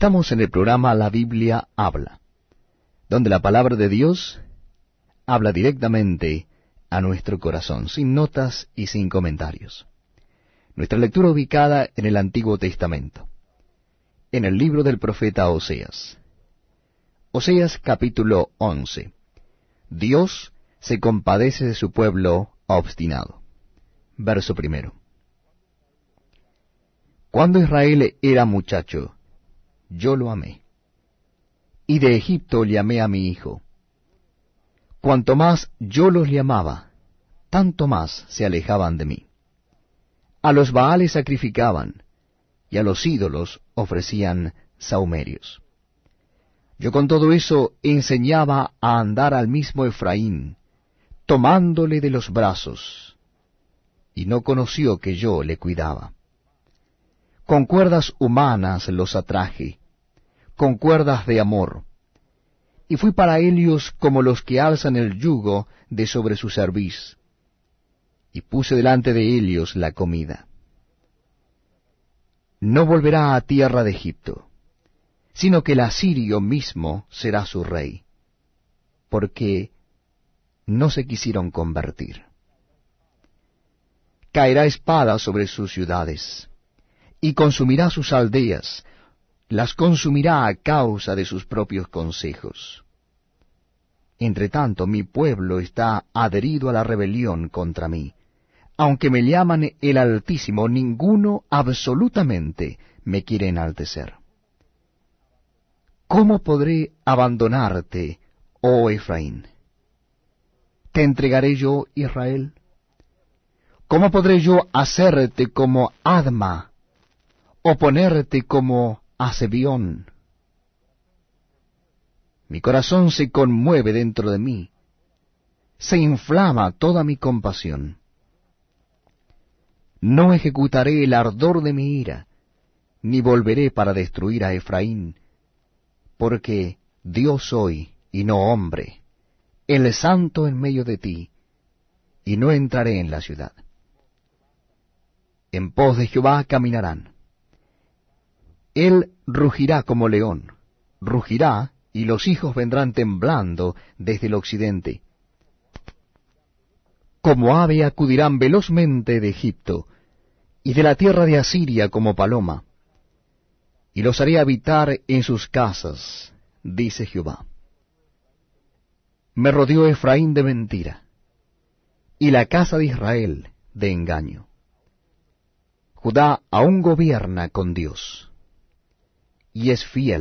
Estamos en el programa La Biblia habla, donde la palabra de Dios habla directamente a nuestro corazón, sin notas y sin comentarios. Nuestra lectura ubicada en el Antiguo Testamento, en el libro del profeta Oseas. Oseas capítulo 11. Dios se compadece de su pueblo obstinado. Verso primero. Cuando Israel era muchacho, yo lo amé. Y de Egipto llamé a mi hijo. Cuanto más yo los llamaba, tanto más se alejaban de mí. A los Baales sacrificaban, y a los ídolos ofrecían saumerios. Yo con todo eso enseñaba a andar al mismo Efraín, tomándole de los brazos, y no conoció que yo le cuidaba. Con cuerdas humanas los atraje, con cuerdas de amor, y fui para ellos como los que alzan el yugo de sobre su cerviz, y puse delante de ellos la comida. No volverá a tierra de Egipto, sino que el asirio mismo será su rey, porque no se quisieron convertir. Caerá espada sobre sus ciudades, y consumirá sus aldeas, las consumirá a causa de sus propios consejos. Entre tanto, mi pueblo está adherido a la rebelión contra mí. Aunque me llaman el Altísimo, ninguno absolutamente me quiere enaltecer. ¿Cómo podré abandonarte, oh Efraín? ¿Te entregaré yo, Israel? ¿Cómo podré yo hacerte como Adma, o ponerte como a Mi corazón se conmueve dentro de mí, se inflama toda mi compasión. No ejecutaré el ardor de mi ira, ni volveré para destruir a Efraín, porque Dios soy y no hombre, el santo en medio de ti, y no entraré en la ciudad. En pos de Jehová caminarán él rugirá como león, rugirá, y los hijos vendrán temblando desde el occidente. Como ave acudirán velozmente de Egipto, y de la tierra de Asiria como paloma, y los haré habitar en sus casas, dice Jehová. Me rodeó Efraín de mentira, y la casa de Israel de engaño. Judá aún gobierna con Dios y es fiel